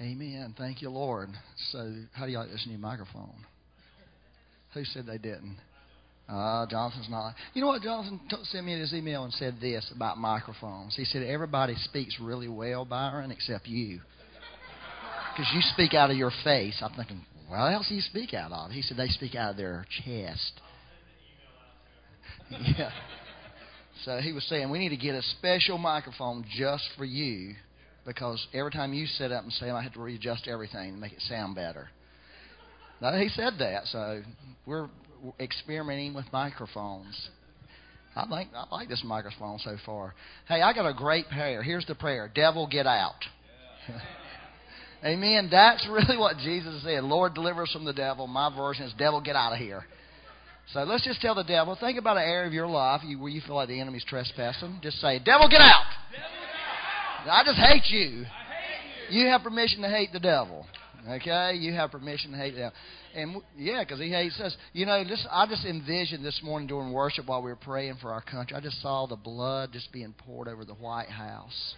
Amen. Thank you, Lord. So, how do you like this new microphone? Who said they didn't? Uh, Jonathan's not. You know what? Jonathan t- sent me this email and said this about microphones. He said, Everybody speaks really well, Byron, except you. Because you speak out of your face. I'm thinking, what else do you speak out of? He said, They speak out of their chest. yeah. So he was saying, We need to get a special microphone just for you because every time you sit up and say, I have to readjust everything to make it sound better. Now, he said that, so we're experimenting with microphones. I think I like this microphone so far. Hey, I got a great prayer. Here's the prayer: Devil, get out. Amen. That's really what Jesus said. Lord, deliver us from the devil. My version is, Devil, get out of here. So let's just tell the devil. Think about an area of your life where you feel like the enemy's trespassing. Just say, Devil, get out. Devil, get out. I just hate you. I hate you. You have permission to hate the devil. Okay, you have permission to hate them, and yeah, because he hates us. You know, just I just envisioned this morning during worship while we were praying for our country. I just saw the blood just being poured over the White House.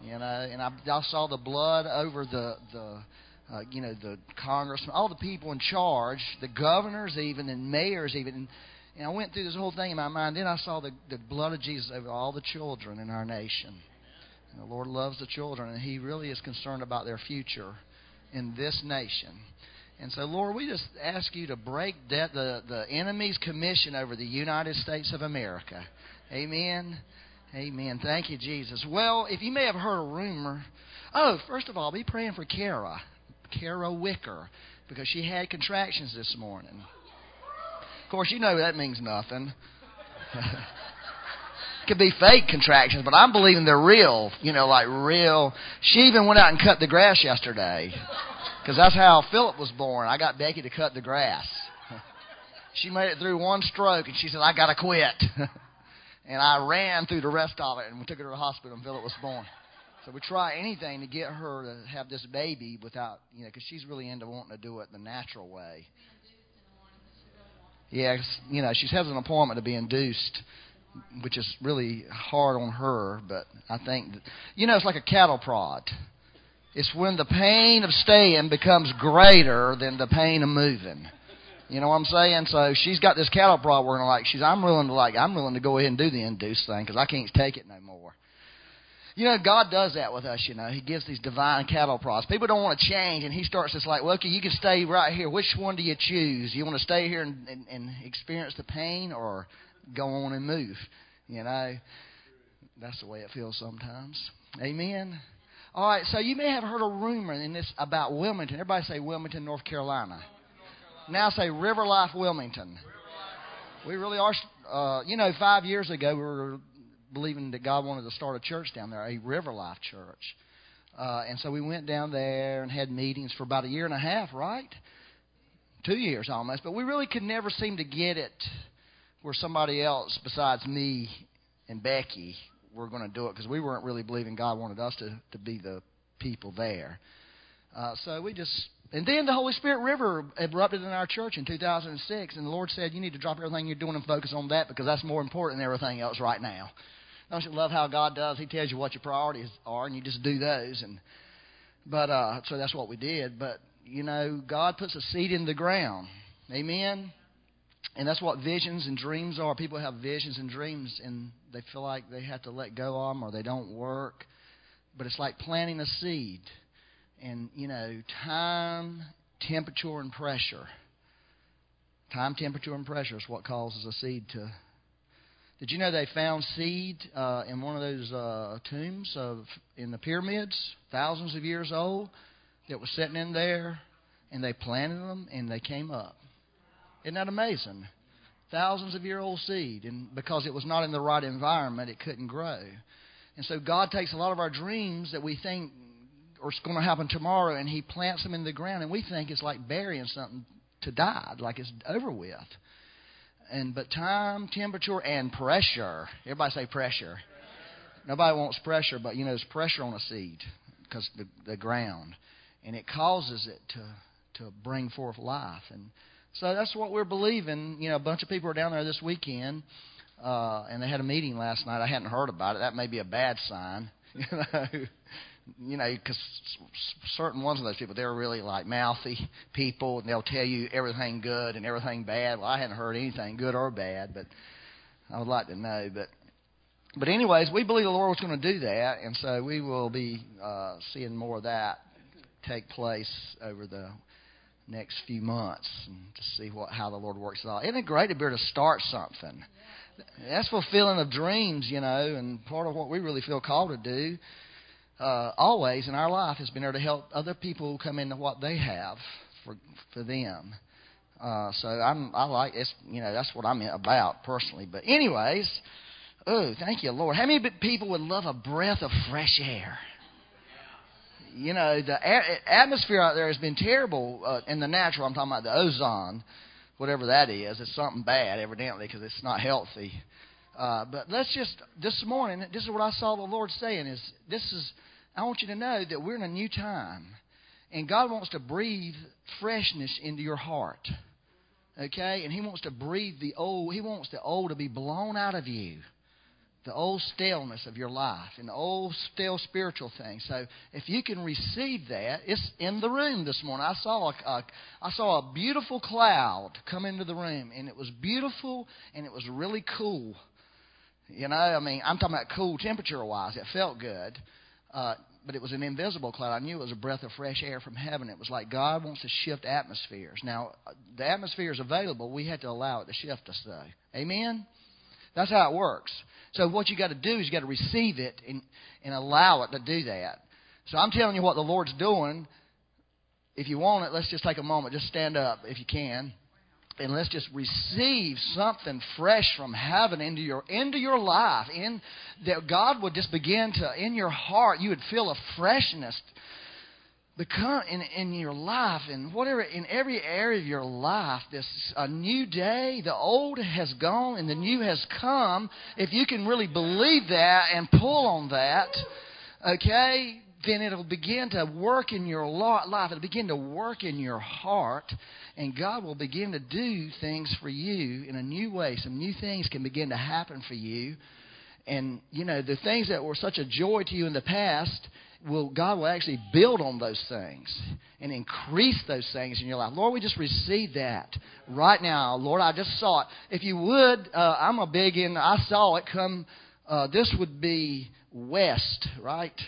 You know, and I, I saw the blood over the the. Uh, you know the congressmen, all the people in charge, the governors, even and mayors, even. And, and I went through this whole thing in my mind. Then I saw the, the blood of Jesus over all the children in our nation. And the Lord loves the children, and He really is concerned about their future in this nation. And so, Lord, we just ask you to break the, the enemy's commission over the United States of America. Amen. Amen. Thank you, Jesus. Well, if you may have heard a rumor, oh, first of all, be praying for Kara, Kara Wicker, because she had contractions this morning. Of course, you know that means nothing. could be fake contractions, but I'm believing they're real. You know, like real. She even went out and cut the grass yesterday, because that's how Philip was born. I got Becky to cut the grass. she made it through one stroke, and she said, "I gotta quit." and I ran through the rest of it, and we took her to the hospital, and Philip was born. So we try anything to get her to have this baby without, you know, because she's really into wanting to do it the natural way. Yeah, you know, she has an appointment to be induced which is really hard on her. But I think, that, you know, it's like a cattle prod. It's when the pain of staying becomes greater than the pain of moving. You know what I'm saying? So she's got this cattle prod working like she's. I'm willing to like. I'm willing to go ahead and do the induced thing because I can't take it no more. You know, God does that with us, you know. He gives these divine cattle prods. People don't want to change, and He starts this like, well, okay, you can stay right here. Which one do you choose? You want to stay here and, and, and experience the pain, or go on and move. You know, that's the way it feels sometimes. Amen. All right, so you may have heard a rumor in this about Wilmington. Everybody say Wilmington, North Carolina. Now say River Life Wilmington. We really are. Uh, you know, five years ago we were believing that God wanted to start a church down there, a River Life church. Uh, and so we went down there and had meetings for about a year and a half, right? Two years almost. But we really could never seem to get it where somebody else besides me and Becky were going to do it because we weren't really believing God wanted us to, to be the people there. Uh, so we just, and then the Holy Spirit River erupted in our church in 2006, and the Lord said, You need to drop everything you're doing and focus on that because that's more important than everything else right now. Don't you love how God does? He tells you what your priorities are, and you just do those. And but uh, so that's what we did. But you know, God puts a seed in the ground. Amen. And that's what visions and dreams are. People have visions and dreams, and they feel like they have to let go of them or they don't work. But it's like planting a seed. And, you know, time, temperature, and pressure. Time, temperature, and pressure is what causes a seed to. Did you know they found seed uh, in one of those uh, tombs of in the pyramids, thousands of years old, that was sitting in there, and they planted them and they came up. Isn't that amazing? Thousands of year old seed, and because it was not in the right environment, it couldn't grow. And so God takes a lot of our dreams that we think are going to happen tomorrow, and He plants them in the ground, and we think it's like burying something to die, like it's over with. And but time, temperature, and pressure. Everybody say pressure. Nobody wants pressure, but you know there's pressure on a seed because the the ground, and it causes it to to bring forth life. And so that's what we're believing. You know, a bunch of people are down there this weekend, uh, and they had a meeting last night. I hadn't heard about it. That may be a bad sign. You know, because certain ones of those people, they're really like mouthy people, and they'll tell you everything good and everything bad. Well, I hadn't heard anything good or bad, but I would like to know. But, but anyways, we believe the Lord was going to do that, and so we will be uh, seeing more of that take place over the next few months and to see what how the Lord works it out. Isn't it great to be able to start something? That's fulfilling of dreams, you know, and part of what we really feel called to do uh, always in our life has been there to help other people come into what they have for for them. Uh, so I'm I like it's you know that's what I'm about personally. But anyways, oh thank you Lord. How many people would love a breath of fresh air? You know the a- atmosphere out there has been terrible uh, in the natural. I'm talking about the ozone, whatever that is. It's something bad evidently because it's not healthy. Uh, but let's just this morning. This is what I saw the Lord saying is this is I want you to know that we're in a new time. And God wants to breathe freshness into your heart. Okay? And He wants to breathe the old, He wants the old to be blown out of you. The old staleness of your life and the old stale spiritual things. So if you can receive that, it's in the room this morning. I saw a, a I saw a beautiful cloud come into the room, and it was beautiful and it was really cool. You know, I mean, I'm talking about cool temperature wise. It felt good. Uh, but it was an invisible cloud. I knew it was a breath of fresh air from heaven. It was like God wants to shift atmospheres. Now, the atmosphere is available. We have to allow it to shift us, though. Amen? That's how it works. So what you got to do is you got to receive it and, and allow it to do that. So I'm telling you what the Lord's doing. If you want it, let's just take a moment. Just stand up if you can and let's just receive something fresh from heaven into your into your life in that god would just begin to in your heart you would feel a freshness become in in your life and whatever in every area of your life this a new day the old has gone and the new has come if you can really believe that and pull on that okay then it'll begin to work in your life. It'll begin to work in your heart, and God will begin to do things for you in a new way. Some new things can begin to happen for you. And, you know, the things that were such a joy to you in the past, will God will actually build on those things and increase those things in your life. Lord, we just receive that right now. Lord, I just saw it. If you would, uh, I'm a big in, I saw it come, uh, this would be west, right?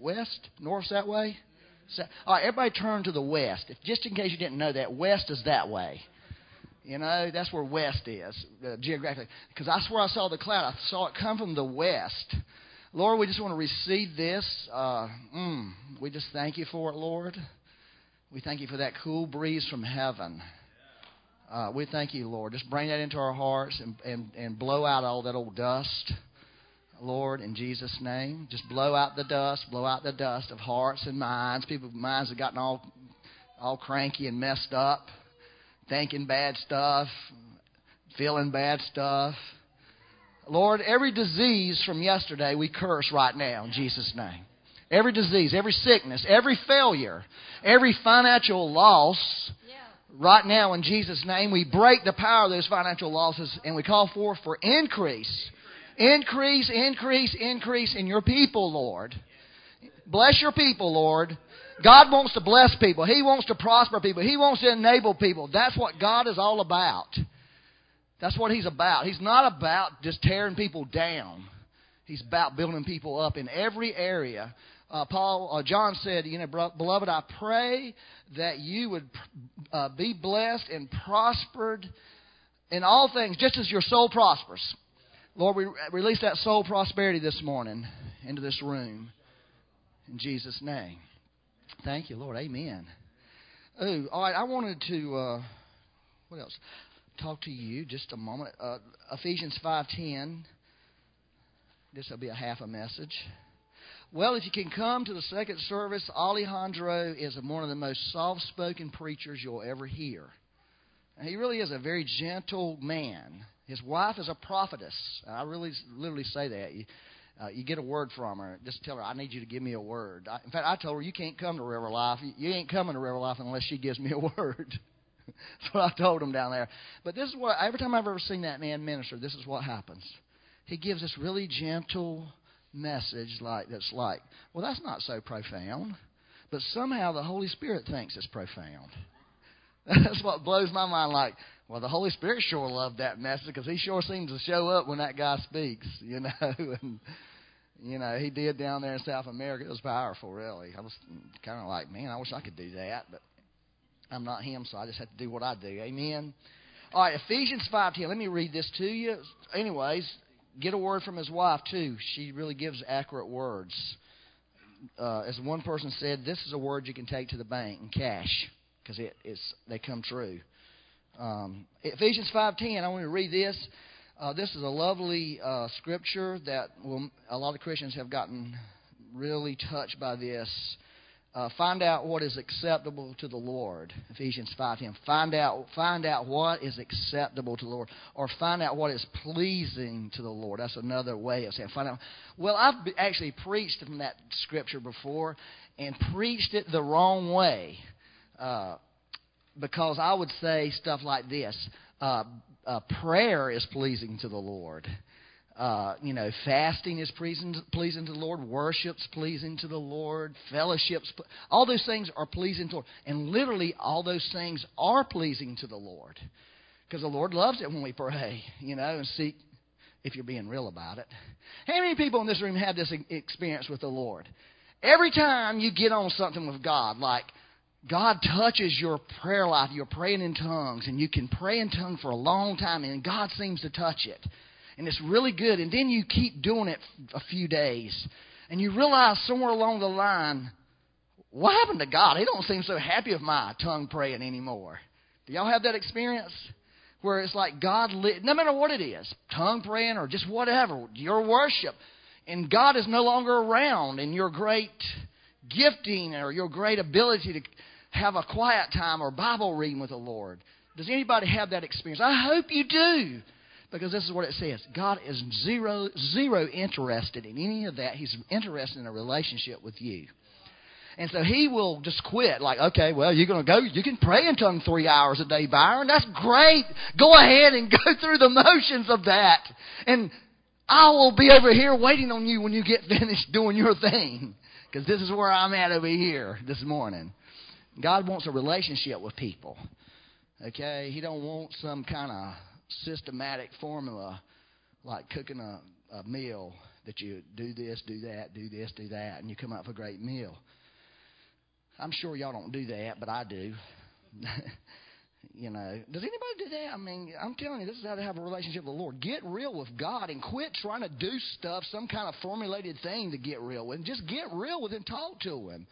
west, north that way? So, all right, everybody turn to the west. If, just in case you didn't know that, west is that way. You know, that's where west is uh, geographically. Because that's where I saw the cloud. I saw it come from the west. Lord, we just want to receive this. Uh, mm, we just thank you for it, Lord. We thank you for that cool breeze from heaven. Uh, we thank you, Lord. Just bring that into our hearts and, and, and blow out all that old dust. Lord, in Jesus' name. Just blow out the dust, blow out the dust of hearts and minds. People's minds have gotten all, all cranky and messed up, thinking bad stuff, feeling bad stuff. Lord, every disease from yesterday we curse right now in Jesus' name. Every disease, every sickness, every failure, every financial loss, right now in Jesus' name, we break the power of those financial losses and we call forth for increase Increase, increase, increase in your people, Lord. Bless your people, Lord. God wants to bless people. He wants to prosper people. He wants to enable people. That's what God is all about. That's what He's about. He's not about just tearing people down. He's about building people up in every area. Uh, Paul, uh, John said, "You know, beloved, I pray that you would uh, be blessed and prospered in all things, just as your soul prospers." Lord, we release that soul prosperity this morning into this room. In Jesus' name. Thank you, Lord. Amen. Oh, all right. I wanted to, uh, what else? Talk to you just a moment. Uh, Ephesians 5.10. This will be a half a message. Well, if you can come to the second service, Alejandro is one of the most soft spoken preachers you'll ever hear. He really is a very gentle man. His wife is a prophetess. I really, literally say that. You, uh, you get a word from her. Just tell her, I need you to give me a word. I, in fact, I told her, you can't come to River Life. You ain't coming to River Life unless she gives me a word. That's what I told him down there. But this is what, every time I've ever seen that man minister, this is what happens. He gives this really gentle, message like that's like, well, that's not so profound, but somehow the Holy Spirit thinks it's profound. That's what blows my mind. Like, well, the Holy Spirit sure loved that message because he sure seems to show up when that guy speaks, you know. and you know, he did down there in South America. It was powerful, really. I was kind of like, man, I wish I could do that, but I'm not him, so I just have to do what I do. Amen. All right, Ephesians five ten. Let me read this to you. Anyways, get a word from his wife too. She really gives accurate words. Uh, as one person said, this is a word you can take to the bank and cash because it, it's they come true. Um, Ephesians five ten. I want to read this. Uh, this is a lovely uh, scripture that will, a lot of Christians have gotten really touched by this. Uh, find out what is acceptable to the Lord. Ephesians 5:10. Find out find out what is acceptable to the Lord, or find out what is pleasing to the Lord. That's another way of saying find out. Well, I've actually preached from that scripture before, and preached it the wrong way, uh, because I would say stuff like this: uh, uh, prayer is pleasing to the Lord. Uh, you know, fasting is pleasing, pleasing to the Lord. Worship's pleasing to the Lord. Fellowship's, all those things are pleasing to the Lord. And literally, all those things are pleasing to the Lord. Because the Lord loves it when we pray, you know, and seek, if you're being real about it. How many people in this room have this experience with the Lord? Every time you get on something with God, like God touches your prayer life, you're praying in tongues, and you can pray in tongues for a long time, and God seems to touch it and it's really good. And then you keep doing it a few days, and you realize somewhere along the line, what happened to God? He don't seem so happy with my tongue praying anymore. Do y'all have that experience? Where it's like God, no matter what it is, tongue praying or just whatever, your worship, and God is no longer around, and your great gifting or your great ability to have a quiet time or Bible reading with the Lord. Does anybody have that experience? I hope you do. Because this is what it says God is zero, zero interested in any of that. He's interested in a relationship with you. And so he will just quit. Like, okay, well, you're going to go. You can pray in tongues three hours a day, Byron. That's great. Go ahead and go through the motions of that. And I will be over here waiting on you when you get finished doing your thing. Because this is where I'm at over here this morning. God wants a relationship with people. Okay? He don't want some kind of systematic formula like cooking a, a meal that you do this, do that, do this, do that, and you come up with a great meal. I'm sure y'all don't do that, but I do. you know, does anybody do that? I mean, I'm telling you, this is how to have a relationship with the Lord. Get real with God and quit trying to do stuff, some kind of formulated thing to get real with. And just get real with Him, talk to Him.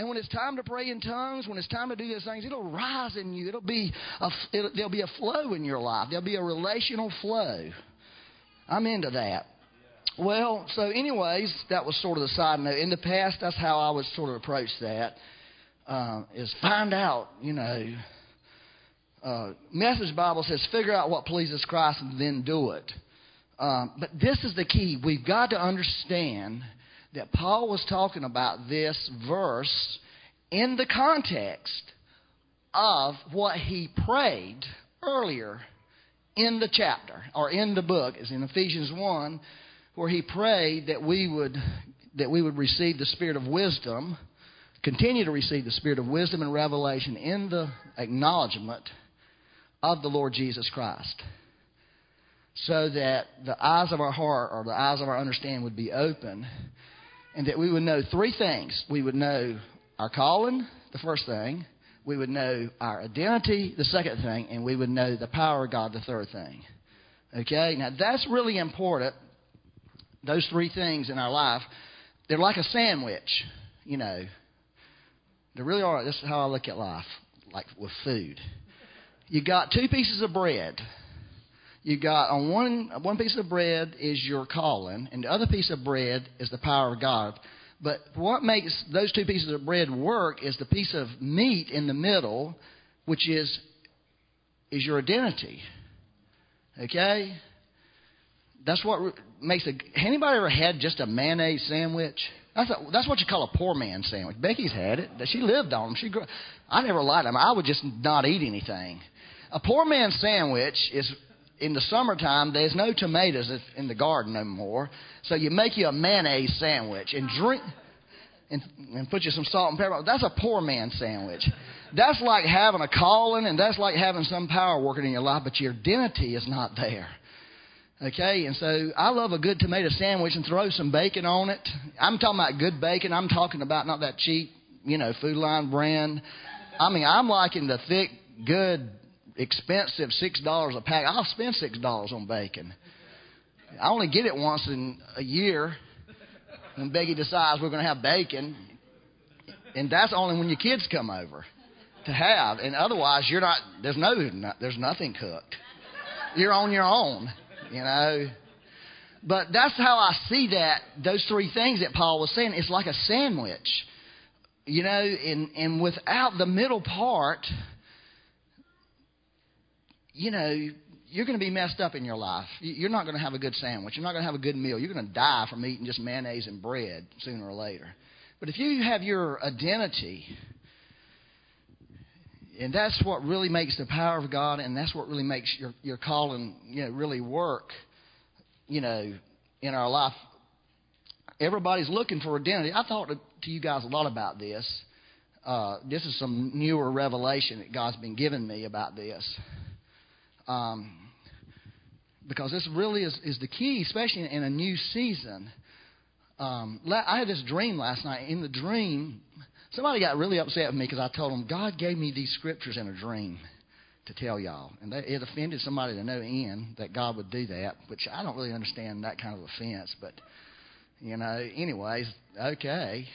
And when it's time to pray in tongues, when it's time to do those things, it'll rise in you. It'll be a, it'll, there'll be a flow in your life. There'll be a relational flow. I'm into that. Well, so anyways, that was sort of the side note. In the past, that's how I would sort of approach that. Uh, is find out, you know. Uh, Message Bible says, figure out what pleases Christ and then do it. Um, but this is the key. We've got to understand that Paul was talking about this verse in the context of what he prayed earlier in the chapter or in the book. Is in Ephesians 1 where he prayed that we would that we would receive the spirit of wisdom continue to receive the spirit of wisdom and revelation in the acknowledgement of the Lord Jesus Christ so that the eyes of our heart or the eyes of our understanding would be open and that we would know three things. We would know our calling, the first thing. We would know our identity, the second thing. And we would know the power of God, the third thing. Okay? Now, that's really important. Those three things in our life, they're like a sandwich, you know. They really are. This is how I look at life, like with food. You got two pieces of bread you got on one one piece of bread is your calling, and the other piece of bread is the power of God. But what makes those two pieces of bread work is the piece of meat in the middle, which is is your identity. Okay? That's what makes a. Anybody ever had just a mayonnaise sandwich? That's a, that's what you call a poor man sandwich. Becky's had it. She lived on them. She grew, I never liked them. I would just not eat anything. A poor man sandwich is in the summertime, there's no tomatoes in the garden no more. So you make you a mayonnaise sandwich and drink and, and put you some salt and pepper. That's a poor man sandwich. That's like having a calling and that's like having some power working in your life, but your identity is not there. Okay, and so I love a good tomato sandwich and throw some bacon on it. I'm talking about good bacon. I'm talking about not that cheap, you know, Food Lion brand. I mean, I'm liking the thick, good, expensive six dollars a pack. I'll spend six dollars on bacon. I only get it once in a year when Becky decides we're going to have bacon, and that's only when your kids come over to have. And otherwise, you're not. There's no. There's nothing cooked. You're on your own you know. But that's how I see that, those three things that Paul was saying. It's like a sandwich, you know, and, and without the middle part, you know, you're going to be messed up in your life. You're not going to have a good sandwich. You're not going to have a good meal. You're going to die from eating just mayonnaise and bread sooner or later. But if you have your identity, and that's what really makes the power of God, and that's what really makes your your calling, you know, really work, you know, in our life. Everybody's looking for identity. I talked to you guys a lot about this. Uh, this is some newer revelation that God's been giving me about this. Um, because this really is, is the key, especially in a new season. Um, I had this dream last night. In the dream, Somebody got really upset with me because I told them God gave me these scriptures in a dream to tell y'all. And that, it offended somebody to no end that God would do that, which I don't really understand that kind of offense. But, you know, anyways, okay.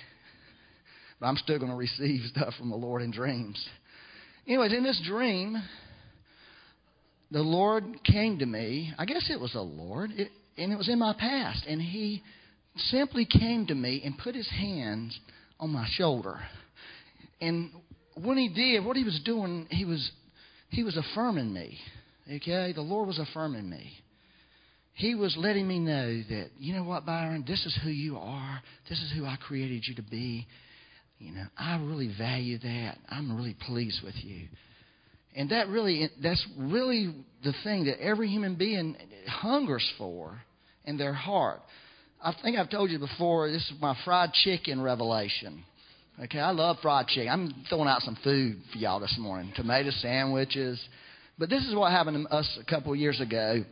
But I'm still going to receive stuff from the Lord in dreams. Anyways, in this dream, the Lord came to me. I guess it was the Lord, it, and it was in my past. And He simply came to me and put His hands on my shoulder. And when he did, what he was doing, he was he was affirming me. Okay? The Lord was affirming me. He was letting me know that, you know what, Byron, this is who you are. This is who I created you to be. You know, I really value that. I'm really pleased with you. And that really that's really the thing that every human being hungers for in their heart. I think I've told you before, this is my fried chicken revelation. Okay, I love fried chicken. I'm throwing out some food for y'all this morning tomato sandwiches. But this is what happened to us a couple of years ago.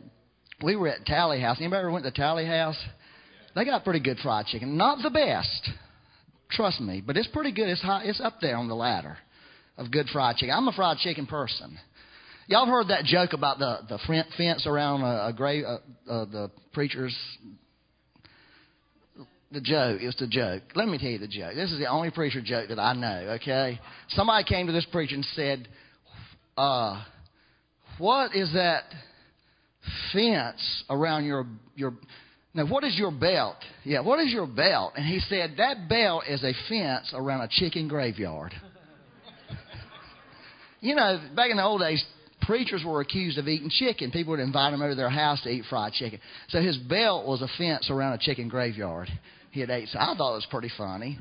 We were at Tally House. Anybody ever went to Tally House? They got pretty good fried chicken. Not the best, trust me, but it's pretty good. It's high, it's up there on the ladder of good fried chicken. I'm a fried chicken person. Y'all heard that joke about the the fence around a, a grave, uh, uh, the preacher's the joke. It's the joke. Let me tell you the joke. This is the only preacher joke that I know, okay? Somebody came to this preacher and said, uh, what is that fence around your your now what is your belt? Yeah, what is your belt? And he said, That belt is a fence around a chicken graveyard. You know, back in the old days, preachers were accused of eating chicken. People would invite them over to their house to eat fried chicken. So his belt was a fence around a chicken graveyard he had ate. So I thought it was pretty funny.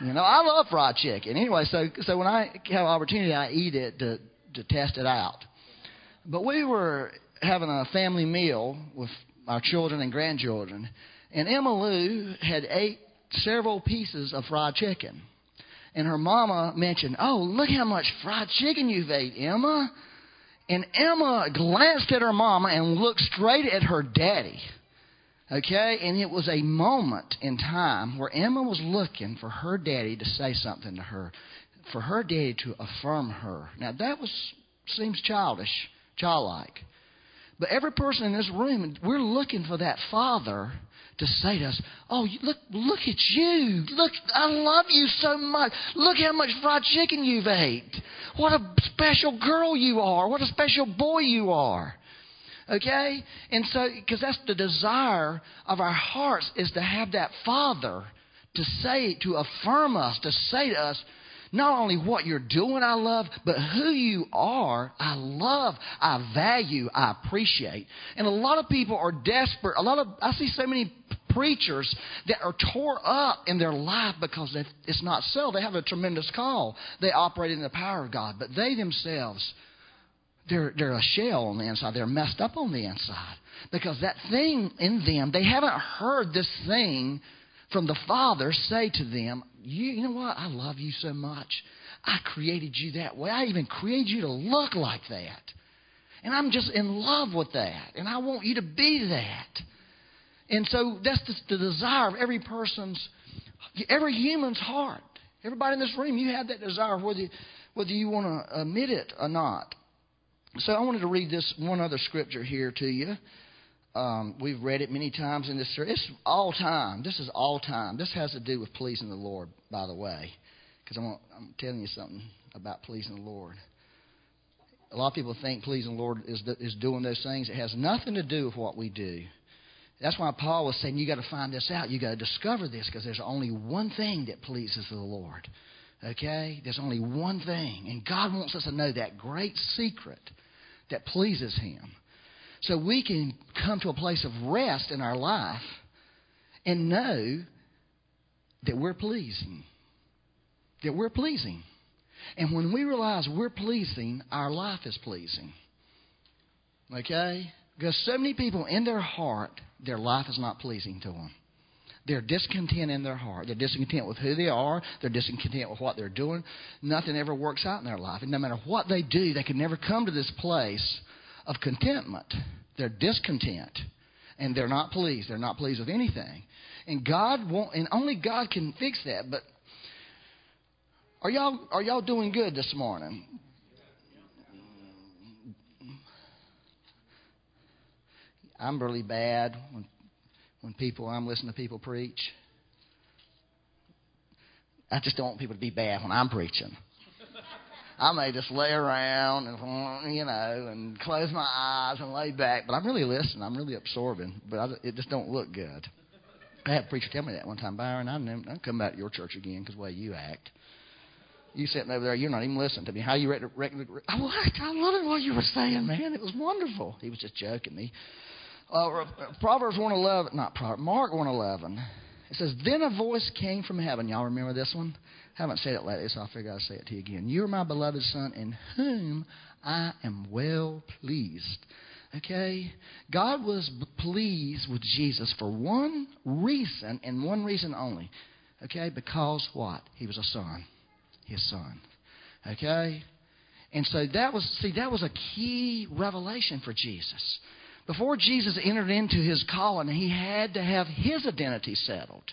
You know, I love fried chicken. Anyway, so so when I have opportunity, I eat it to to test it out. But we were having a family meal with our children and grandchildren, and Emma Lou had ate several pieces of fried chicken. And her mama mentioned, Oh, look how much fried chicken you've ate, Emma. And Emma glanced at her mama and looked straight at her daddy. Okay? And it was a moment in time where Emma was looking for her daddy to say something to her, for her daddy to affirm her. Now, that was seems childish, childlike. But every person in this room, we're looking for that father to say to us, "Oh, look, look at you! Look, I love you so much. Look how much fried chicken you've ate. What a special girl you are. What a special boy you are." Okay? And so, because that's the desire of our hearts is to have that Father to say, to affirm us, to say to us, not only what you're doing, I love, but who you are, I love, I value, I appreciate. And a lot of people are desperate. A lot of, I see so many preachers that are tore up in their life because it's not so. They have a tremendous call. They operate in the power of God, but they themselves they're, they're a shell on the inside. They're messed up on the inside. Because that thing in them, they haven't heard this thing from the Father say to them, you, you know what? I love you so much. I created you that way. I even created you to look like that. And I'm just in love with that. And I want you to be that. And so that's the, the desire of every person's, every human's heart. Everybody in this room, you have that desire, whether, whether you want to admit it or not. So I wanted to read this one other scripture here to you. Um, we've read it many times in this. It's all time. This is all time. This has to do with pleasing the Lord, by the way, because I'm, I'm telling you something about pleasing the Lord. A lot of people think pleasing the Lord is is doing those things. It has nothing to do with what we do. That's why Paul was saying you got to find this out. You got to discover this because there's only one thing that pleases the Lord. Okay? There's only one thing. And God wants us to know that great secret that pleases Him. So we can come to a place of rest in our life and know that we're pleasing. That we're pleasing. And when we realize we're pleasing, our life is pleasing. Okay? Because so many people in their heart, their life is not pleasing to them. They're discontent in their heart. They're discontent with who they are. They're discontent with what they're doing. Nothing ever works out in their life. And no matter what they do, they can never come to this place of contentment. They're discontent. And they're not pleased. They're not pleased with anything. And God won't, and only God can fix that. But are y'all, are y'all doing good this morning? I'm really bad when when people I'm listening to people preach. I just don't want people to be bad when I'm preaching. I may just lay around and you know and close my eyes and lay back, but I'm really listening. I'm really absorbing, but I, it just don't look good. I had a preacher tell me that one time, Byron. I'm never, I'll come back to your church again because the way you act. You sitting over there, you're not even listening to me. How you read? Re- re- I I loved what you were saying, man. It was wonderful. He was just joking me. Uh, Proverbs 111, not Proverbs, Mark 111. It says, Then a voice came from heaven. Y'all remember this one? Haven't said it lately, so I figure I'll say it to you again. You are my beloved Son, in whom I am well pleased. Okay? God was pleased with Jesus for one reason, and one reason only. Okay? Because what? He was a son. His son. Okay? And so that was, see, that was a key revelation for Jesus. Before Jesus entered into his calling, he had to have his identity settled.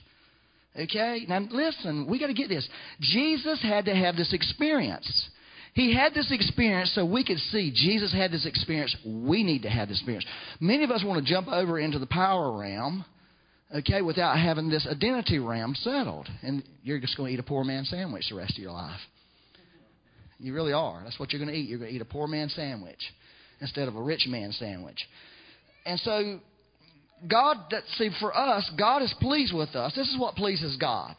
Okay? Now listen, we got to get this. Jesus had to have this experience. He had this experience so we could see Jesus had this experience. We need to have this experience. Many of us want to jump over into the power realm, okay, without having this identity realm settled. And you're just going to eat a poor man sandwich the rest of your life. You really are. That's what you're going to eat. You're going to eat a poor man sandwich instead of a rich man sandwich. And so, God, see, for us, God is pleased with us. This is what pleases God.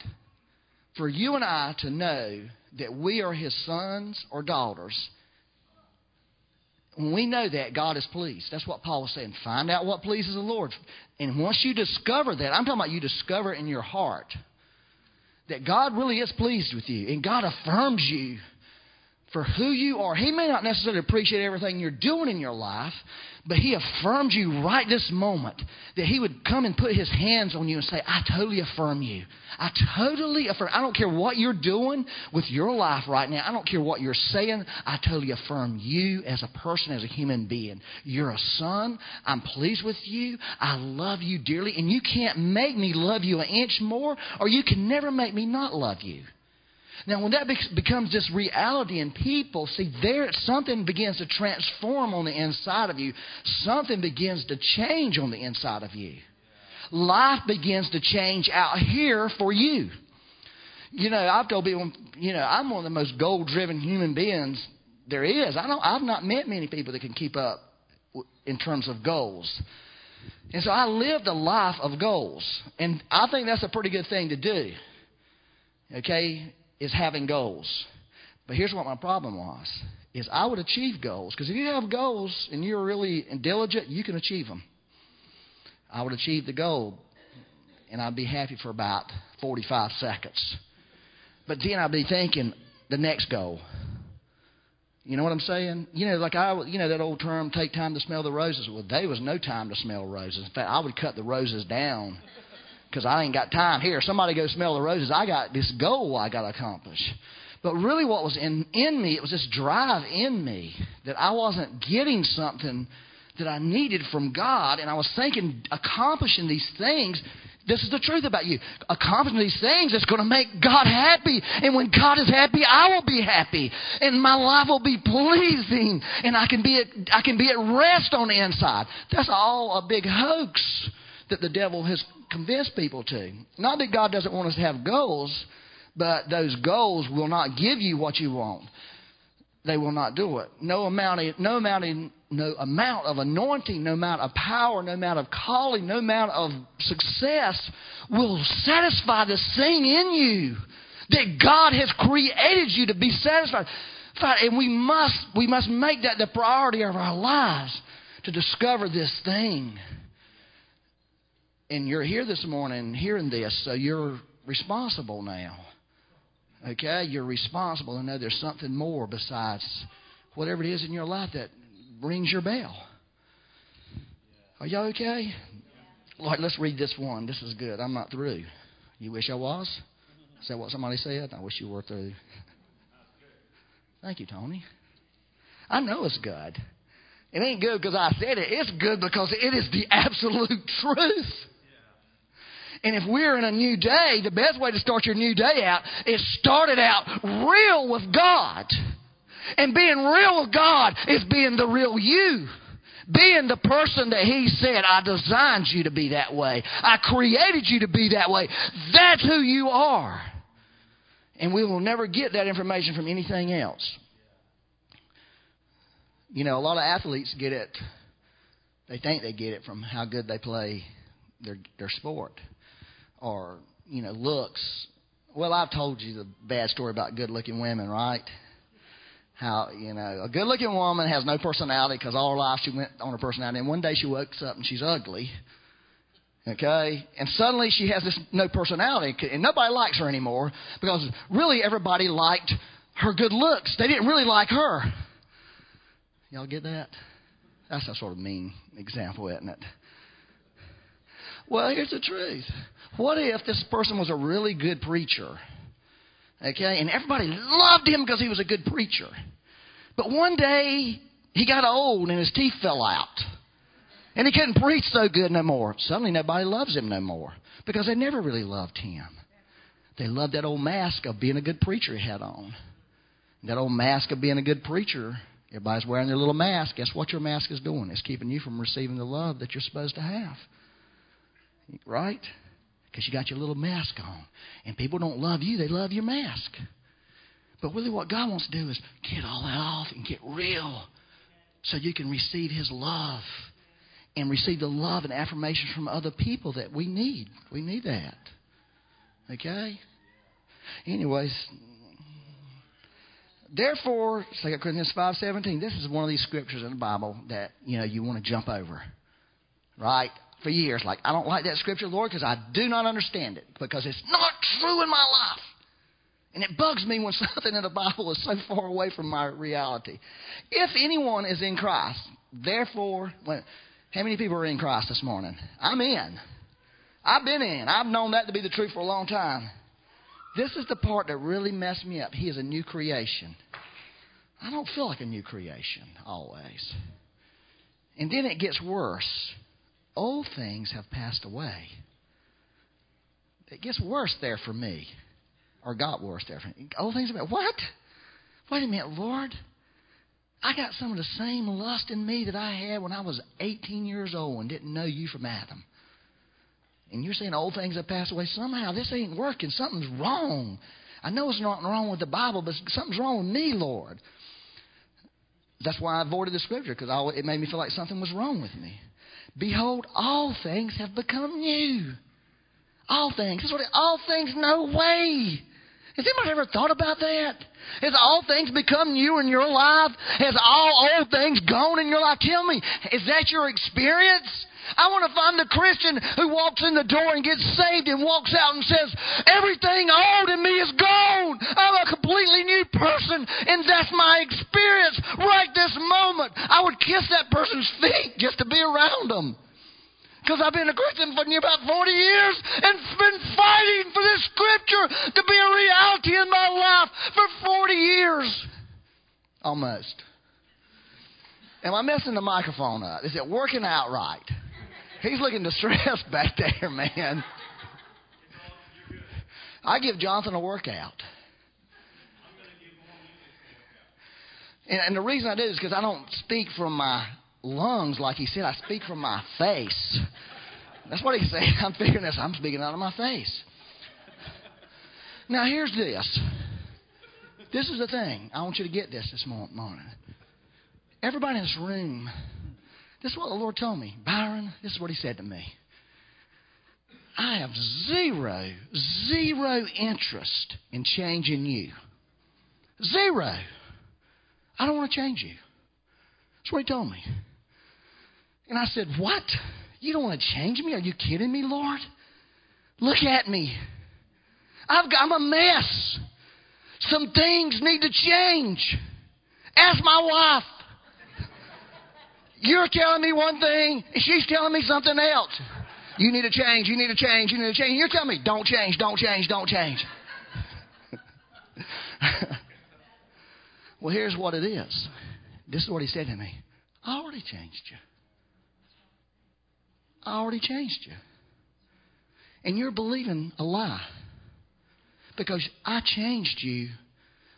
For you and I to know that we are His sons or daughters. When we know that, God is pleased. That's what Paul was saying. Find out what pleases the Lord. And once you discover that, I'm talking about you discover in your heart that God really is pleased with you and God affirms you for who you are. He may not necessarily appreciate everything you're doing in your life, but He affirmed you right this moment that He would come and put His hands on you and say, I totally affirm you. I totally affirm. I don't care what you're doing with your life right now. I don't care what you're saying. I totally affirm you as a person, as a human being. You're a son. I'm pleased with you. I love you dearly. And you can't make me love you an inch more, or you can never make me not love you. Now, when that becomes this reality in people, see, there something begins to transform on the inside of you. Something begins to change on the inside of you. Life begins to change out here for you. You know, I've told people, you know, I'm one of the most goal-driven human beings there is. I don't, I've not met many people that can keep up in terms of goals. And so I lived a life of goals. And I think that's a pretty good thing to do. Okay? Is having goals. But here's what my problem was is I would achieve goals because if you have goals and you're really diligent, you can achieve them. I would achieve the goal and I'd be happy for about 45 seconds. But then I'd be thinking the next goal. You know what I'm saying? You know, like I, you know that old term, take time to smell the roses. Well, there was no time to smell roses. In fact, I would cut the roses down because I ain't got time. Here, somebody go smell the roses. I got this goal I got to accomplish. But really, what was in in me, it was this drive in me that I wasn't getting something that I needed from God, and I was thinking accomplishing these things this is the truth about you. Accomplishing these things is going to make God happy. And when God is happy, I will be happy. And my life will be pleasing. And I can be at, I can be at rest on the inside. That's all a big hoax that the devil has convinced people to. Not that God doesn't want us to have goals, but those goals will not give you what you want. They will not do it. No amount of, no amount of no amount of anointing, no amount of power, no amount of calling, no amount of success will satisfy this thing in you that God has created you to be satisfied. And we must, we must make that the priority of our lives to discover this thing. And you're here this morning hearing this, so you're responsible now. Okay? You're responsible to know there's something more besides whatever it is in your life that rings your bell. Are y'all okay? All right, let's read this one. This is good. I'm not through. You wish I was? Is that what somebody said? I wish you were through. Thank you, Tony. I know it's good. It ain't good because I said it. It's good because it is the absolute truth. And if we're in a new day, the best way to start your new day out is start it out real with God. And being real with God is being the real you. Being the person that He said, I designed you to be that way. I created you to be that way. That's who you are. And we will never get that information from anything else. You know, a lot of athletes get it, they think they get it from how good they play their, their sport or, you know, looks. Well, I've told you the bad story about good looking women, right? how you know a good looking woman has no personality because all her life she went on her personality and one day she wakes up and she's ugly okay? And suddenly she has this no personality and nobody likes her anymore because really everybody liked her good looks. They didn't really like her. Y'all get that? That's a sort of mean example isn't it? Well here's the truth what if this person was a really good preacher Okay? And everybody loved him because he was a good preacher. But one day, he got old and his teeth fell out. And he couldn't preach so good no more. Suddenly, nobody loves him no more because they never really loved him. They loved that old mask of being a good preacher he had on. That old mask of being a good preacher, everybody's wearing their little mask. Guess what your mask is doing? It's keeping you from receiving the love that you're supposed to have. Right? Because you got your little mask on. And people don't love you, they love your mask. But really, what God wants to do is get all that off and get real so you can receive His love and receive the love and affirmation from other people that we need. We need that. Okay? Anyways, therefore, 2 Corinthians 5.17, this is one of these scriptures in the Bible that, you know, you want to jump over. Right? For years, like, I don't like that scripture, Lord, because I do not understand it, because it's not true in my life. And it bugs me when something in the Bible is so far away from my reality. If anyone is in Christ, therefore, when, how many people are in Christ this morning? I'm in. I've been in. I've known that to be the truth for a long time. This is the part that really messed me up. He is a new creation. I don't feel like a new creation always. And then it gets worse old things have passed away. It gets worse there for me, or got worse there for me. Old things about what? Wait a minute, Lord. I got some of the same lust in me that I had when I was 18 years old and didn't know you from Adam. And you're saying old things have passed away. Somehow this ain't working. Something's wrong. I know it's not wrong with the Bible, but something's wrong with me, Lord. That's why I avoided the scripture because it made me feel like something was wrong with me. Behold, all things have become new. All things. That's what it, all things, no way. Has anybody ever thought about that? Has all things become new in your life? Has all old things gone in your life? Tell me, is that your experience? I want to find the Christian who walks in the door and gets saved and walks out and says, Everything old in me is gone. I'm a completely new person, and that's my experience. Right this moment. I would kiss that person's feet just to be around them. Because I've been a Christian for near about 40 years and been fighting for this scripture to be a reality in my life for 40 years. Almost. Am I messing the microphone up? Is it working out right? He's looking distressed back there, man. I give Jonathan a workout. And, and the reason I do is because I don't speak from my lungs like he said. I speak from my face. That's what he said. I'm figuring this. I'm speaking out of my face. Now, here's this. This is the thing. I want you to get this this morning. Everybody in this room, this is what the Lord told me. Byron, this is what he said to me. I have zero, zero interest in changing you. Zero. I don't want to change you. That's what he told me. And I said, What? You don't want to change me? Are you kidding me, Lord? Look at me. I've got, I'm a mess. Some things need to change. Ask my wife. You're telling me one thing, and she's telling me something else. You need to change, you need to change, you need to change. You're telling me, don't change, don't change, don't change. well, here's what it is. This is what he said to me. I already changed you. I already changed you. And you're believing a lie. Because I changed you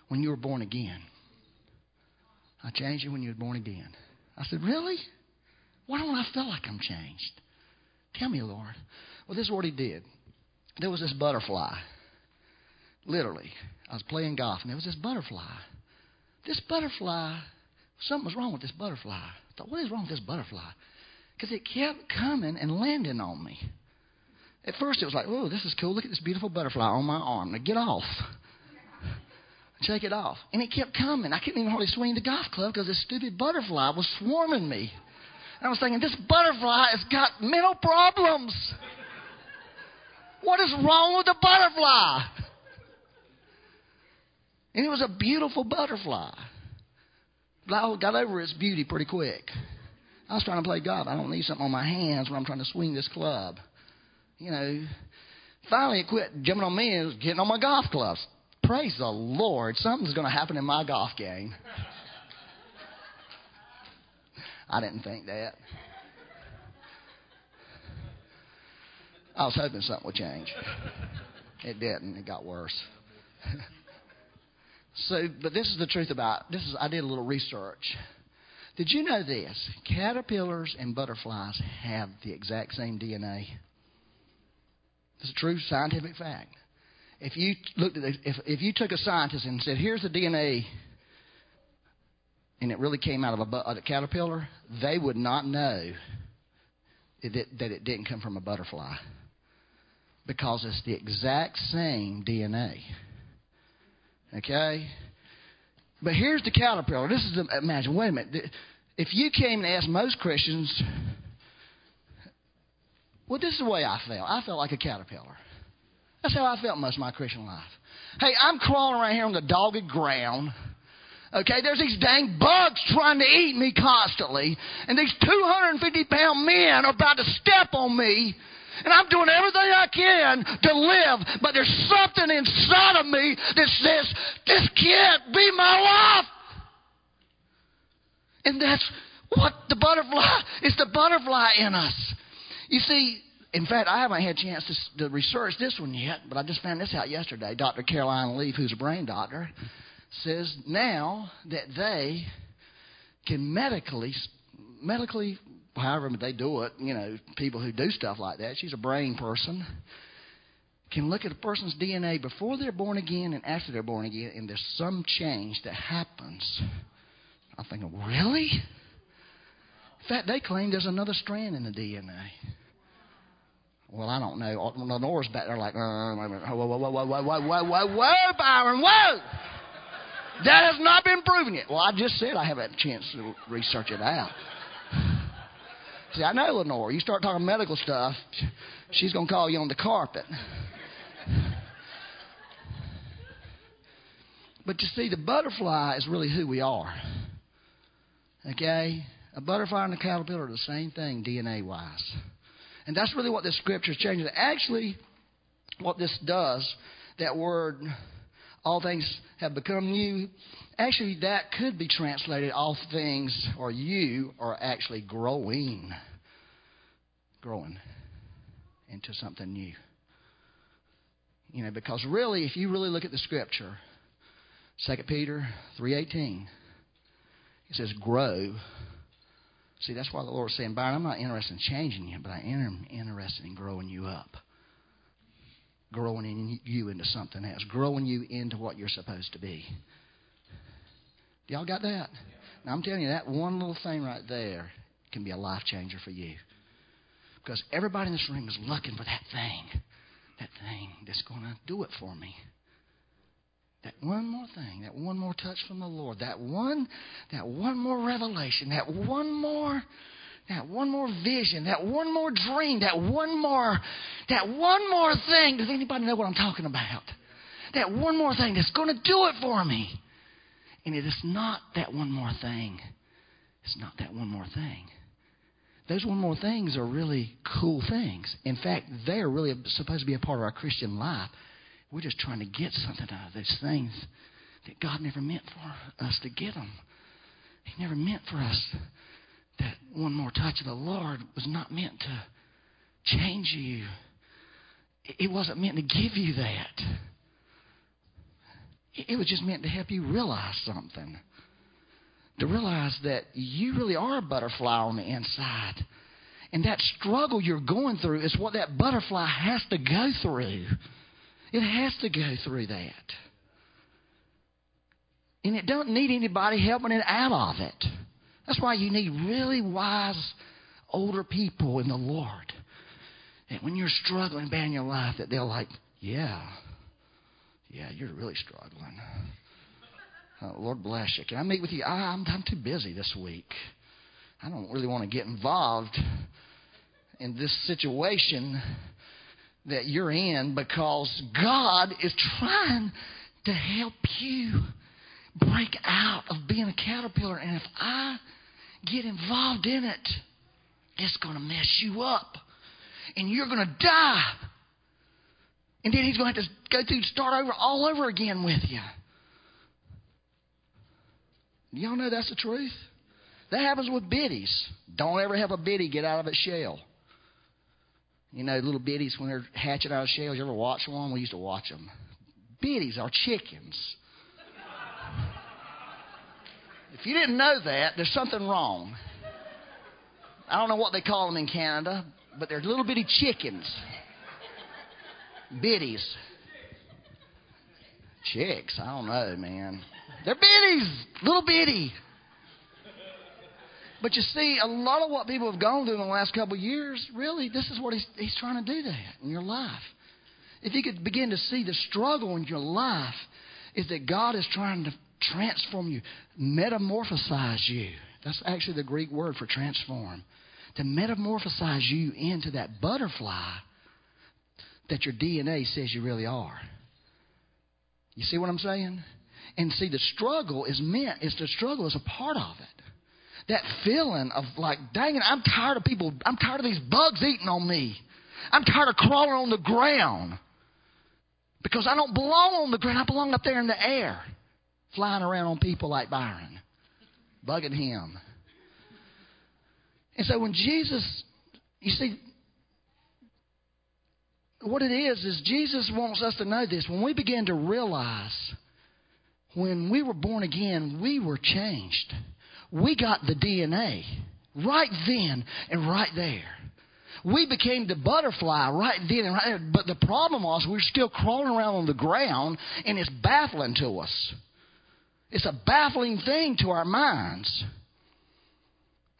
when you were born again. I changed you when you were born again. I said, Really? Why don't I feel like I'm changed? Tell me, Lord. Well, this is what he did. There was this butterfly. Literally. I was playing golf, and there was this butterfly. This butterfly, something was wrong with this butterfly. I thought, what is wrong with this butterfly? Because it kept coming and landing on me. At first, it was like, oh, this is cool. Look at this beautiful butterfly on my arm. Now get off. Take it off. And it kept coming. I couldn't even hardly swing the golf club because this stupid butterfly was swarming me. And I was thinking, this butterfly has got mental problems. What is wrong with the butterfly? And it was a beautiful butterfly. But I got over its beauty pretty quick. I was trying to play golf. I don't need something on my hands when I'm trying to swing this club. You know, finally it quit jumping on me and was getting on my golf clubs. Praise the Lord. Something's going to happen in my golf game. I didn't think that. I was hoping something would change. It didn't. It got worse. so, but this is the truth about this is I did a little research. Did you know this? Caterpillars and butterflies have the exact same DNA. It's a true scientific fact. If you looked at the, if if you took a scientist and said, "Here's the DNA," and it really came out of a, a caterpillar, they would not know it, that it didn't come from a butterfly because it's the exact same DNA. Okay? But here's the caterpillar. This is the, imagine, wait a minute. If you came and asked most Christians, well, this is the way I felt. I felt like a caterpillar. That's how I felt most of my Christian life. Hey, I'm crawling around here on the dogged ground. Okay, there's these dang bugs trying to eat me constantly, and these 250 pound men are about to step on me and I'm doing everything I can to live, but there's something inside of me that says, this can't be my life. And that's what the butterfly is the butterfly in us. You see, in fact, I haven't had a chance to, to research this one yet, but I just found this out yesterday. Dr. Caroline Leaf, who's a brain doctor, says now that they can medically medically however they do it, you know, people who do stuff like that, she's a brain person, can look at a person's DNA before they're born again and after they're born again, and there's some change that happens. I'm thinking, really? In fact, they claim there's another strand in the DNA. Well, I don't know. Nora's back there like, uh, whoa, whoa, whoa, whoa, whoa, whoa, whoa, whoa, whoa, Byron, whoa! That has not been proven yet. Well, I just said I haven't had a chance to research it out. See, I know Lenore. You start talking medical stuff, she's going to call you on the carpet. But you see, the butterfly is really who we are. Okay? A butterfly and a caterpillar are the same thing DNA wise. And that's really what this scripture is changing. Actually, what this does, that word, all things have become new, actually, that could be translated all things or you are actually growing. Growing into something new. You know, because really, if you really look at the scripture, 2 Peter 3.18, it says, grow. See, that's why the Lord's saying, Byron, I'm not interested in changing you, but I am interested in growing you up. Growing in you into something else. Growing you into what you're supposed to be. Y'all got that? Now, I'm telling you, that one little thing right there can be a life changer for you. Because everybody in this room is looking for that thing. That thing that's going to do it for me. That one more thing, that one more touch from the Lord, that one, that one more revelation, that one more, that one more vision, that one more dream, that one more, that one more thing. Does anybody know what I'm talking about? That one more thing that's going to do it for me. And it is not that one more thing. It's not that one more thing. Those one more things are really cool things. In fact, they're really supposed to be a part of our Christian life. We're just trying to get something out of those things that God never meant for us to get them. He never meant for us that one more touch of the Lord was not meant to change you. It wasn't meant to give you that. It was just meant to help you realize something. To realize that you really are a butterfly on the inside. And that struggle you're going through is what that butterfly has to go through. It has to go through that. And it doesn't need anybody helping it out of it. That's why you need really wise older people in the Lord. And when you're struggling bad in your life, that they're like, yeah, yeah, you're really struggling. Uh, Lord bless you. Can I meet with you? I, I'm, I'm too busy this week. I don't really want to get involved in this situation that you're in because God is trying to help you break out of being a caterpillar. And if I get involved in it, it's going to mess you up. And you're going to die. And then he's going to have to go through start over all over again with you. Y'all know that's the truth? That happens with biddies. Don't ever have a biddy get out of its shell. You know, little biddies when they're hatching out of shells. You ever watch one? We used to watch them. Biddies are chickens. if you didn't know that, there's something wrong. I don't know what they call them in Canada, but they're little bitty chickens. Biddies. Chicks, I don't know, man. They're biddies, little bitty. But you see, a lot of what people have gone through in the last couple of years, really, this is what he's, he's trying to do that in your life. If you could begin to see the struggle in your life, is that God is trying to transform you, metamorphosize you. That's actually the Greek word for transform. To metamorphosize you into that butterfly that your DNA says you really are. You see what I'm saying? And see, the struggle is meant, is the struggle is a part of it that feeling of like, dang it, I'm tired of people, I'm tired of these bugs eating on me. I'm tired of crawling on the ground. Because I don't belong on the ground, I belong up there in the air, flying around on people like Byron, bugging him. And so when Jesus, you see, what it is, is Jesus wants us to know this. When we begin to realize when we were born again, we were changed we got the DNA right then and right there. We became the butterfly right then and right there. But the problem was we're still crawling around on the ground and it's baffling to us. It's a baffling thing to our minds.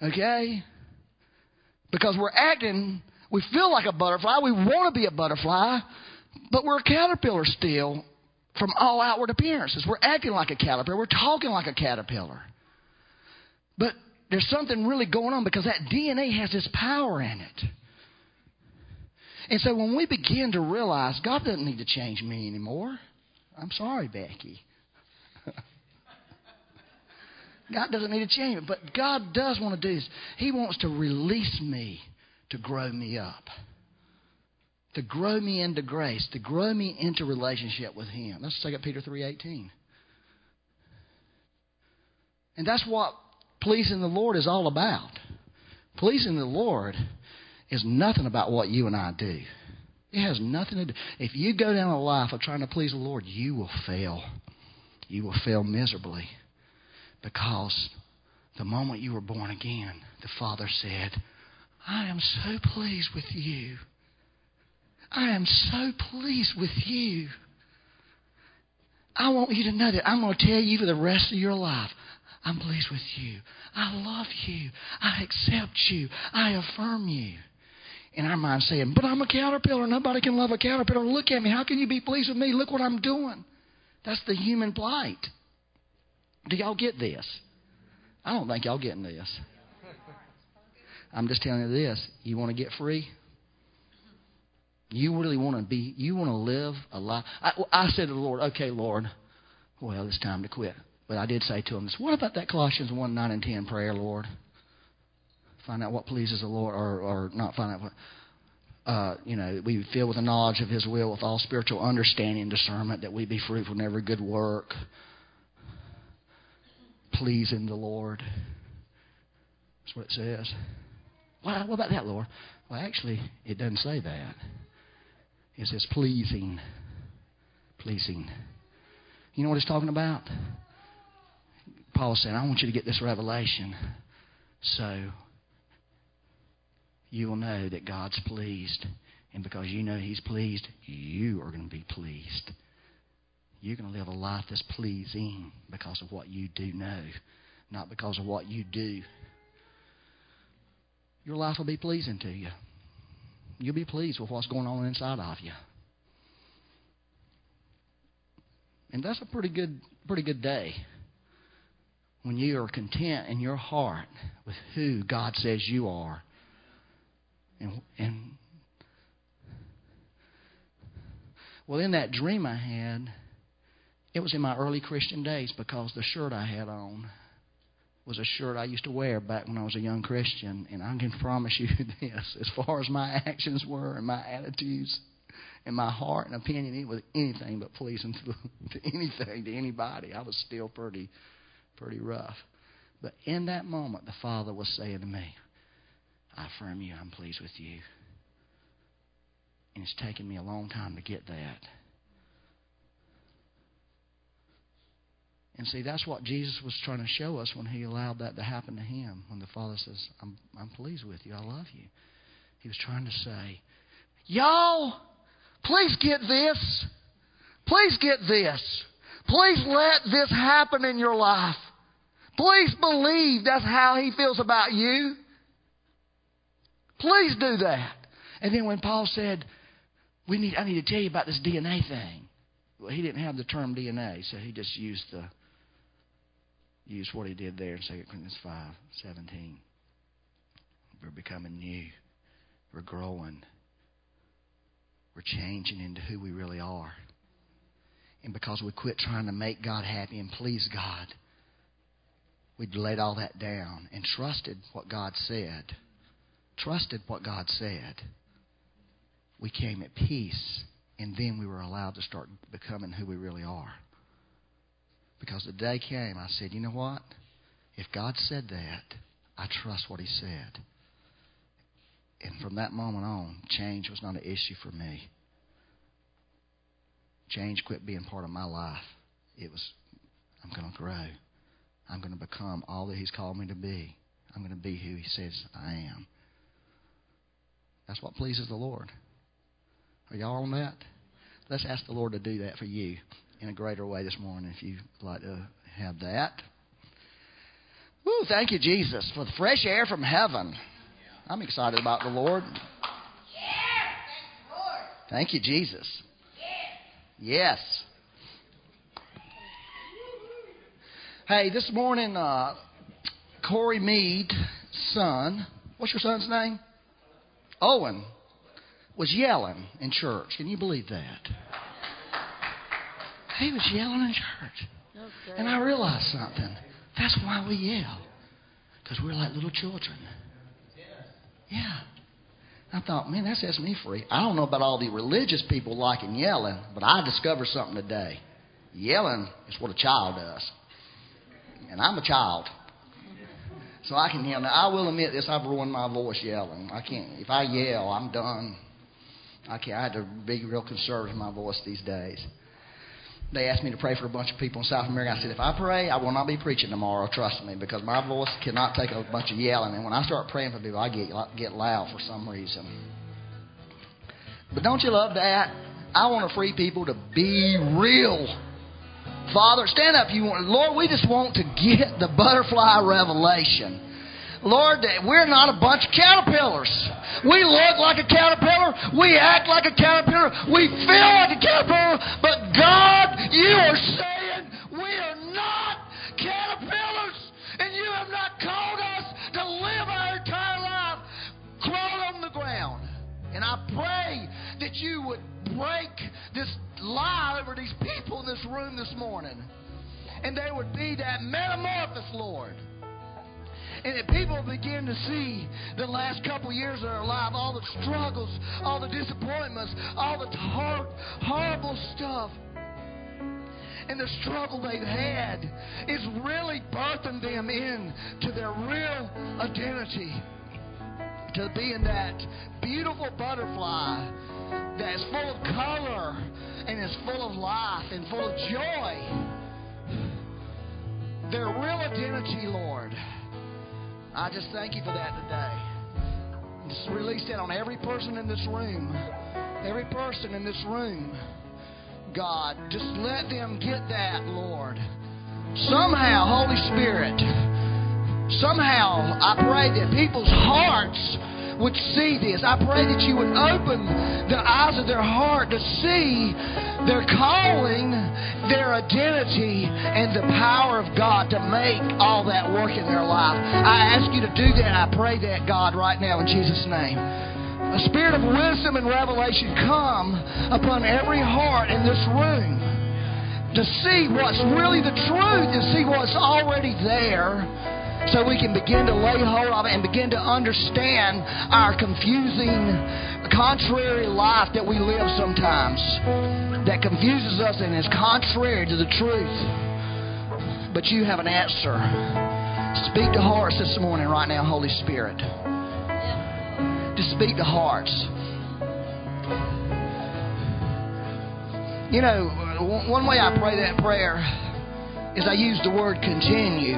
Okay? Because we're acting, we feel like a butterfly, we want to be a butterfly, but we're a caterpillar still from all outward appearances. We're acting like a caterpillar, we're talking like a caterpillar. But there's something really going on because that DNA has this power in it. And so when we begin to realize God doesn't need to change me anymore, I'm sorry, Becky. God doesn't need to change it, but God does want to do this. He wants to release me to grow me up, to grow me into grace, to grow me into relationship with Him. That's 2 Peter three eighteen. And that's what pleasing the Lord is all about. Pleasing the Lord is nothing about what you and I do. It has nothing to do. If you go down a life of trying to please the Lord, you will fail. You will fail miserably. Because the moment you were born again, the Father said, I am so pleased with you. I am so pleased with you. I want you to know that I'm going to tell you for the rest of your life I'm pleased with you. I love you. I accept you. I affirm you. In our mind, saying, But I'm a caterpillar. Nobody can love a caterpillar. Look at me. How can you be pleased with me? Look what I'm doing. That's the human plight. Do y'all get this? I don't think y'all getting this. I'm just telling you this. You want to get free? You really want to be, you want to live a life. I, I said to the Lord, okay, Lord, well, it's time to quit. But I did say to him what about that Colossians 1, 9, and 10 prayer, Lord? Find out what pleases the Lord, or, or not find out what. Uh, you know, we fill with the knowledge of His will, with all spiritual understanding and discernment, that we be fruitful in every good work, pleasing the Lord. That's what it says. Well, what about that, Lord? Well, actually, it doesn't say that. It says pleasing. Pleasing. You know what it's talking about? Paul said, I want you to get this revelation so you will know that God's pleased. And because you know He's pleased, you are going to be pleased. You're going to live a life that's pleasing because of what you do know, not because of what you do. Your life will be pleasing to you. You'll be pleased with what's going on inside of you. And that's a pretty good pretty good day when you are content in your heart with who God says you are. And, and well, in that dream I had, it was in my early Christian days because the shirt I had on was a shirt I used to wear back when I was a young Christian. And I can promise you this as far as my actions were and my attitudes and my heart and opinion, it was anything but pleasing to, to anything, to anybody. I was still pretty pretty rough. But in that moment, the Father was saying to me, I affirm you, I'm pleased with you. And it's taken me a long time to get that. And see, that's what Jesus was trying to show us when he allowed that to happen to him. When the Father says, I'm, I'm pleased with you, I love you. He was trying to say, Y'all, please get this. Please get this. Please let this happen in your life. Please believe that's how he feels about you. Please do that. And then when Paul said, "We need, I need to tell you about this DNA thing," well, he didn't have the term DNA, so he just used the used what he did there in 2 Corinthians five seventeen. We're becoming new. We're growing. We're changing into who we really are. And because we quit trying to make God happy and please God, we laid all that down and trusted what God said. Trusted what God said. We came at peace, and then we were allowed to start becoming who we really are. Because the day came, I said, you know what? If God said that, I trust what He said. And from that moment on, change was not an issue for me. Change quit being part of my life. It was, I'm going to grow. I'm going to become all that He's called me to be. I'm going to be who He says I am. That's what pleases the Lord. Are y'all on that? Let's ask the Lord to do that for you in a greater way this morning if you'd like to have that. Woo, thank you, Jesus, for the fresh air from heaven. I'm excited about the Lord. Thank you, Jesus. Yes. Hey, this morning, uh, Corey Mead's son, what's your son's name? Owen, was yelling in church. Can you believe that? He was yelling in church. And I realized something. That's why we yell. Because we're like little children. Yeah. I thought, man, that sets me free. I don't know about all the religious people liking yelling, but I discovered something today. Yelling is what a child does. And I'm a child. So I can yell. Now, I will admit this, I've ruined my voice yelling. I can't. If I yell, I'm done. I can't. I had to be real conservative in my voice these days. They asked me to pray for a bunch of people in South America. I said, if I pray, I will not be preaching tomorrow. Trust me, because my voice cannot take a bunch of yelling. And when I start praying for people, I get get loud for some reason. But don't you love that? I want to free people to be real. Father, stand up. You want, Lord, we just want to get the butterfly revelation. Lord, we're not a bunch of caterpillars. We look like a caterpillar. We act like a caterpillar. We feel like a caterpillar. But God, you are saying we are not caterpillars. And you have not called us to live our entire life crawl on the ground. And I pray that you would break this lie over these people in this room this morning. And there would be that metamorphosis, Lord. And if people begin to see the last couple years of their life, all the struggles, all the disappointments, all the hard, horrible stuff. And the struggle they've had is really birthing them into their real identity. To being that beautiful butterfly that's full of color and is full of life and full of joy. Their real identity, Lord. I just thank you for that today. Just release that on every person in this room. Every person in this room. God, just let them get that, Lord. Somehow, Holy Spirit, somehow, I pray that people's hearts would see this. I pray that you would open the eyes of their heart to see their calling, their identity, and the power of God to make all that work in their life. I ask you to do that. I pray that, God, right now in Jesus' name. A spirit of wisdom and revelation come upon every heart in this room to see what's really the truth, to see what's already there so we can begin to lay hold of it and begin to understand our confusing, contrary life that we live sometimes that confuses us and is contrary to the truth. But you have an answer. Speak to hearts this morning, right now, Holy Spirit. To speak to hearts. You know, one way I pray that prayer is I use the word continue.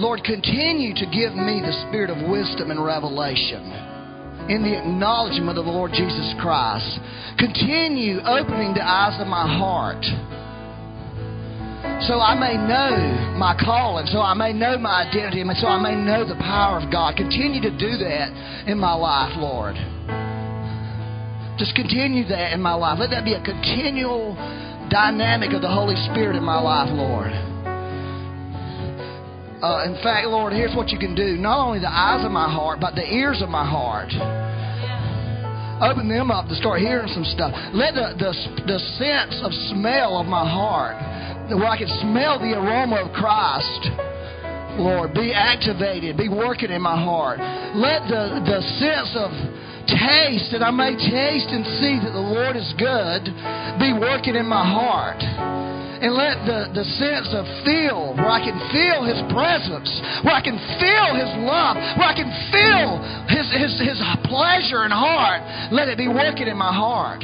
Lord, continue to give me the spirit of wisdom and revelation in the acknowledgement of the Lord Jesus Christ. Continue opening the eyes of my heart so I may know my calling, so I may know my identity, and so I may know the power of God. Continue to do that in my life, Lord. Just continue that in my life. Let that be a continual dynamic of the Holy Spirit in my life, Lord. Uh, in fact, Lord, here's what you can do. Not only the eyes of my heart, but the ears of my heart. Open them up to start hearing some stuff. Let the, the, the sense of smell of my heart, where I can smell the aroma of Christ, Lord, be activated, be working in my heart. Let the, the sense of taste, that I may taste and see that the Lord is good, be working in my heart and let the, the sense of feel, where I can feel His presence, where I can feel His love, where I can feel His, His, His pleasure and heart, let it be working in my heart.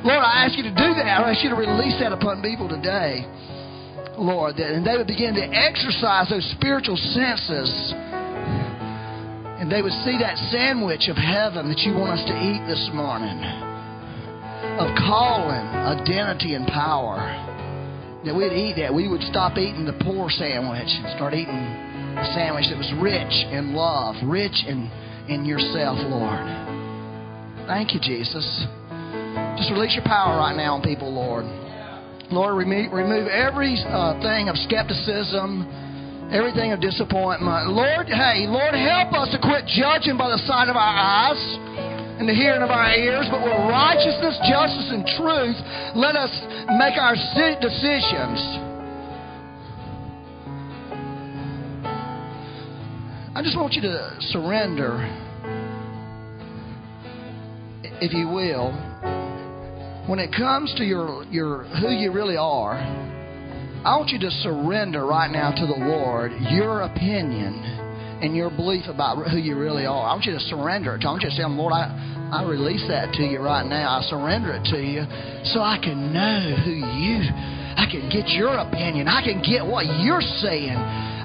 Lord, I ask you to do that. I ask you to release that upon people today. Lord, that, and they would begin to exercise those spiritual senses. And they would see that sandwich of heaven that you want us to eat this morning of calling, identity, and power that we'd eat that. We would stop eating the poor sandwich and start eating a sandwich that was rich in love, rich in, in yourself, Lord. Thank you, Jesus. Just release your power right now on people, Lord. Lord, remove, remove every uh, thing of skepticism, everything of disappointment. Lord, hey, Lord, help us to quit judging by the sight of our eyes and the hearing of our ears, but with righteousness, justice, and truth, let us make our decisions. I just want you to surrender, if you will, when it comes to your, your who you really are. I want you to surrender right now to the Lord your opinion and your belief about who you really are. I want you to surrender it. I want you to say, Lord, I, I release that to you right now. I surrender it to you so I can know who you I can get your opinion. I can get what you're saying.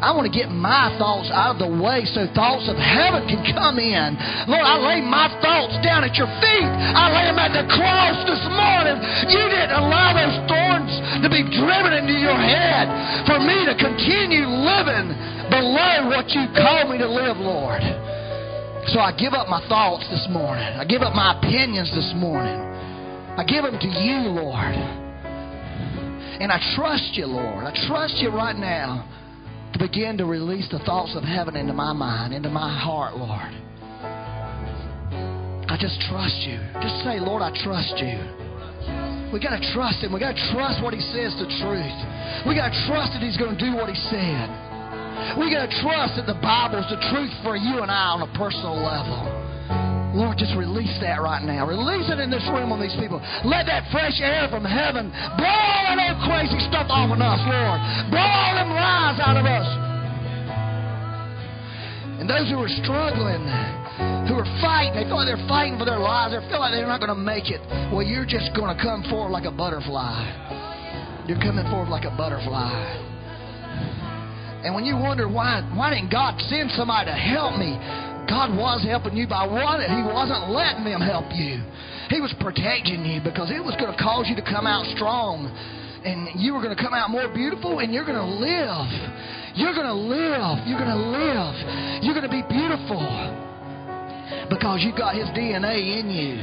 I want to get my thoughts out of the way so thoughts of heaven can come in. Lord, I lay my thoughts down at your feet. I lay them at the cross this morning. You didn't allow those thorns to be driven into your head for me to continue living below what you called me to live, Lord. So I give up my thoughts this morning. I give up my opinions this morning. I give them to you, Lord. And I trust you, Lord. I trust you right now to begin to release the thoughts of heaven into my mind, into my heart, Lord. I just trust you. Just say, Lord, I trust you. We got to trust him. We got to trust what he says the truth. We got to trust that he's going to do what he said. We got to trust that the Bible is the truth for you and I on a personal level. Lord, just release that right now. Release it in this room on these people. Let that fresh air from heaven blow all that crazy stuff off of us, Lord. Blow all them lies out of us. And those who are struggling, who are fighting, they feel like they're fighting for their lives. They feel like they're not going to make it. Well, you're just going to come forward like a butterfly. You're coming forward like a butterfly. And when you wonder why, why didn't God send somebody to help me? God was helping you by what? He wasn't letting them help you. He was protecting you because it was going to cause you to come out strong. And you were going to come out more beautiful and you're going to live. You're going to live. You're going to live. You're going to be beautiful because you've got His DNA in you.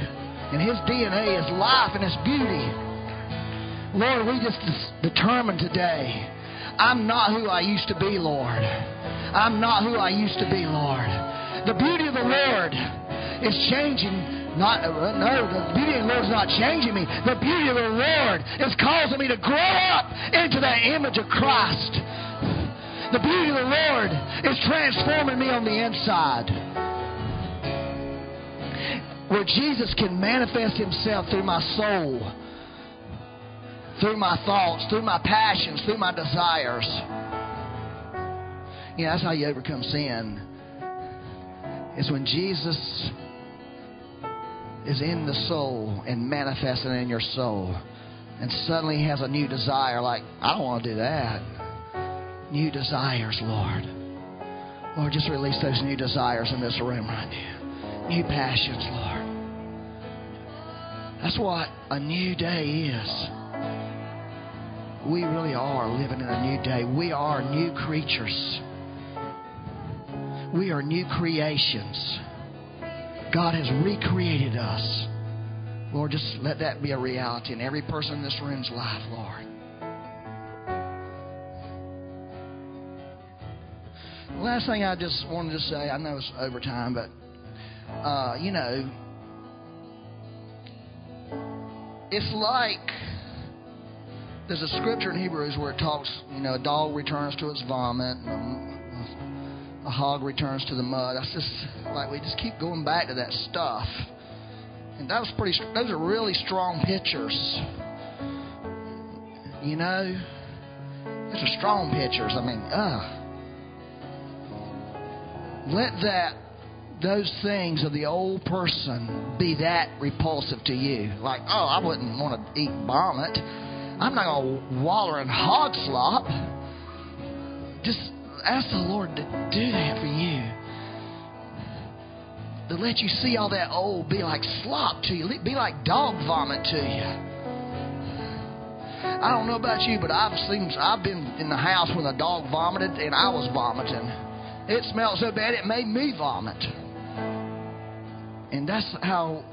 And His DNA is life and it's beauty. Lord, we just determined today I'm not who I used to be, Lord. I'm not who I used to be, Lord. The beauty of the Lord is changing. Not uh, no, the beauty of the Lord is not changing me. The beauty of the Lord is causing me to grow up into the image of Christ. The beauty of the Lord is transforming me on the inside. Where Jesus can manifest himself through my soul, through my thoughts, through my passions, through my desires. You know, that's how you overcome sin is when Jesus is in the soul and manifesting in your soul. And suddenly has a new desire, like, I don't want to do that. New desires, Lord. Lord, just release those new desires in this room right now. New passions, Lord. That's what a new day is. We really are living in a new day. We are new creatures. We are new creations. God has recreated us. Lord, just let that be a reality in every person in this room's life, Lord. Last thing I just wanted to say, I know it's overtime, but uh, you know, it's like there's a scripture in Hebrews where it talks, you know, a dog returns to its vomit, and a hog returns to the mud. That's just like we just keep going back to that stuff. And that was pretty. Those are really strong pictures. You know, those are strong pictures. I mean, uh, let that those things of the old person be that repulsive to you. Like, oh, I wouldn't want to eat vomit. I'm not gonna waller in hog slop. Just ask the Lord to do that for you. To let you see all that old be like slop to you, be like dog vomit to you. I don't know about you, but I've seen I've been in the house when a dog vomited and I was vomiting. It smelled so bad it made me vomit. And that's how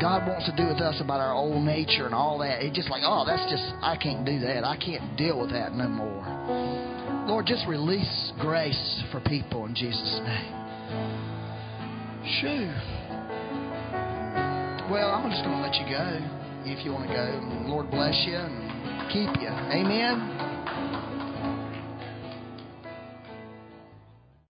God wants to do with us about our old nature and all that. It's just like, oh, that's just I can't do that. I can't deal with that no more. Lord, just release grace for people in Jesus' name. Shoo. Well, I'm just going to let you go if you want to go. Lord bless you and keep you. Amen.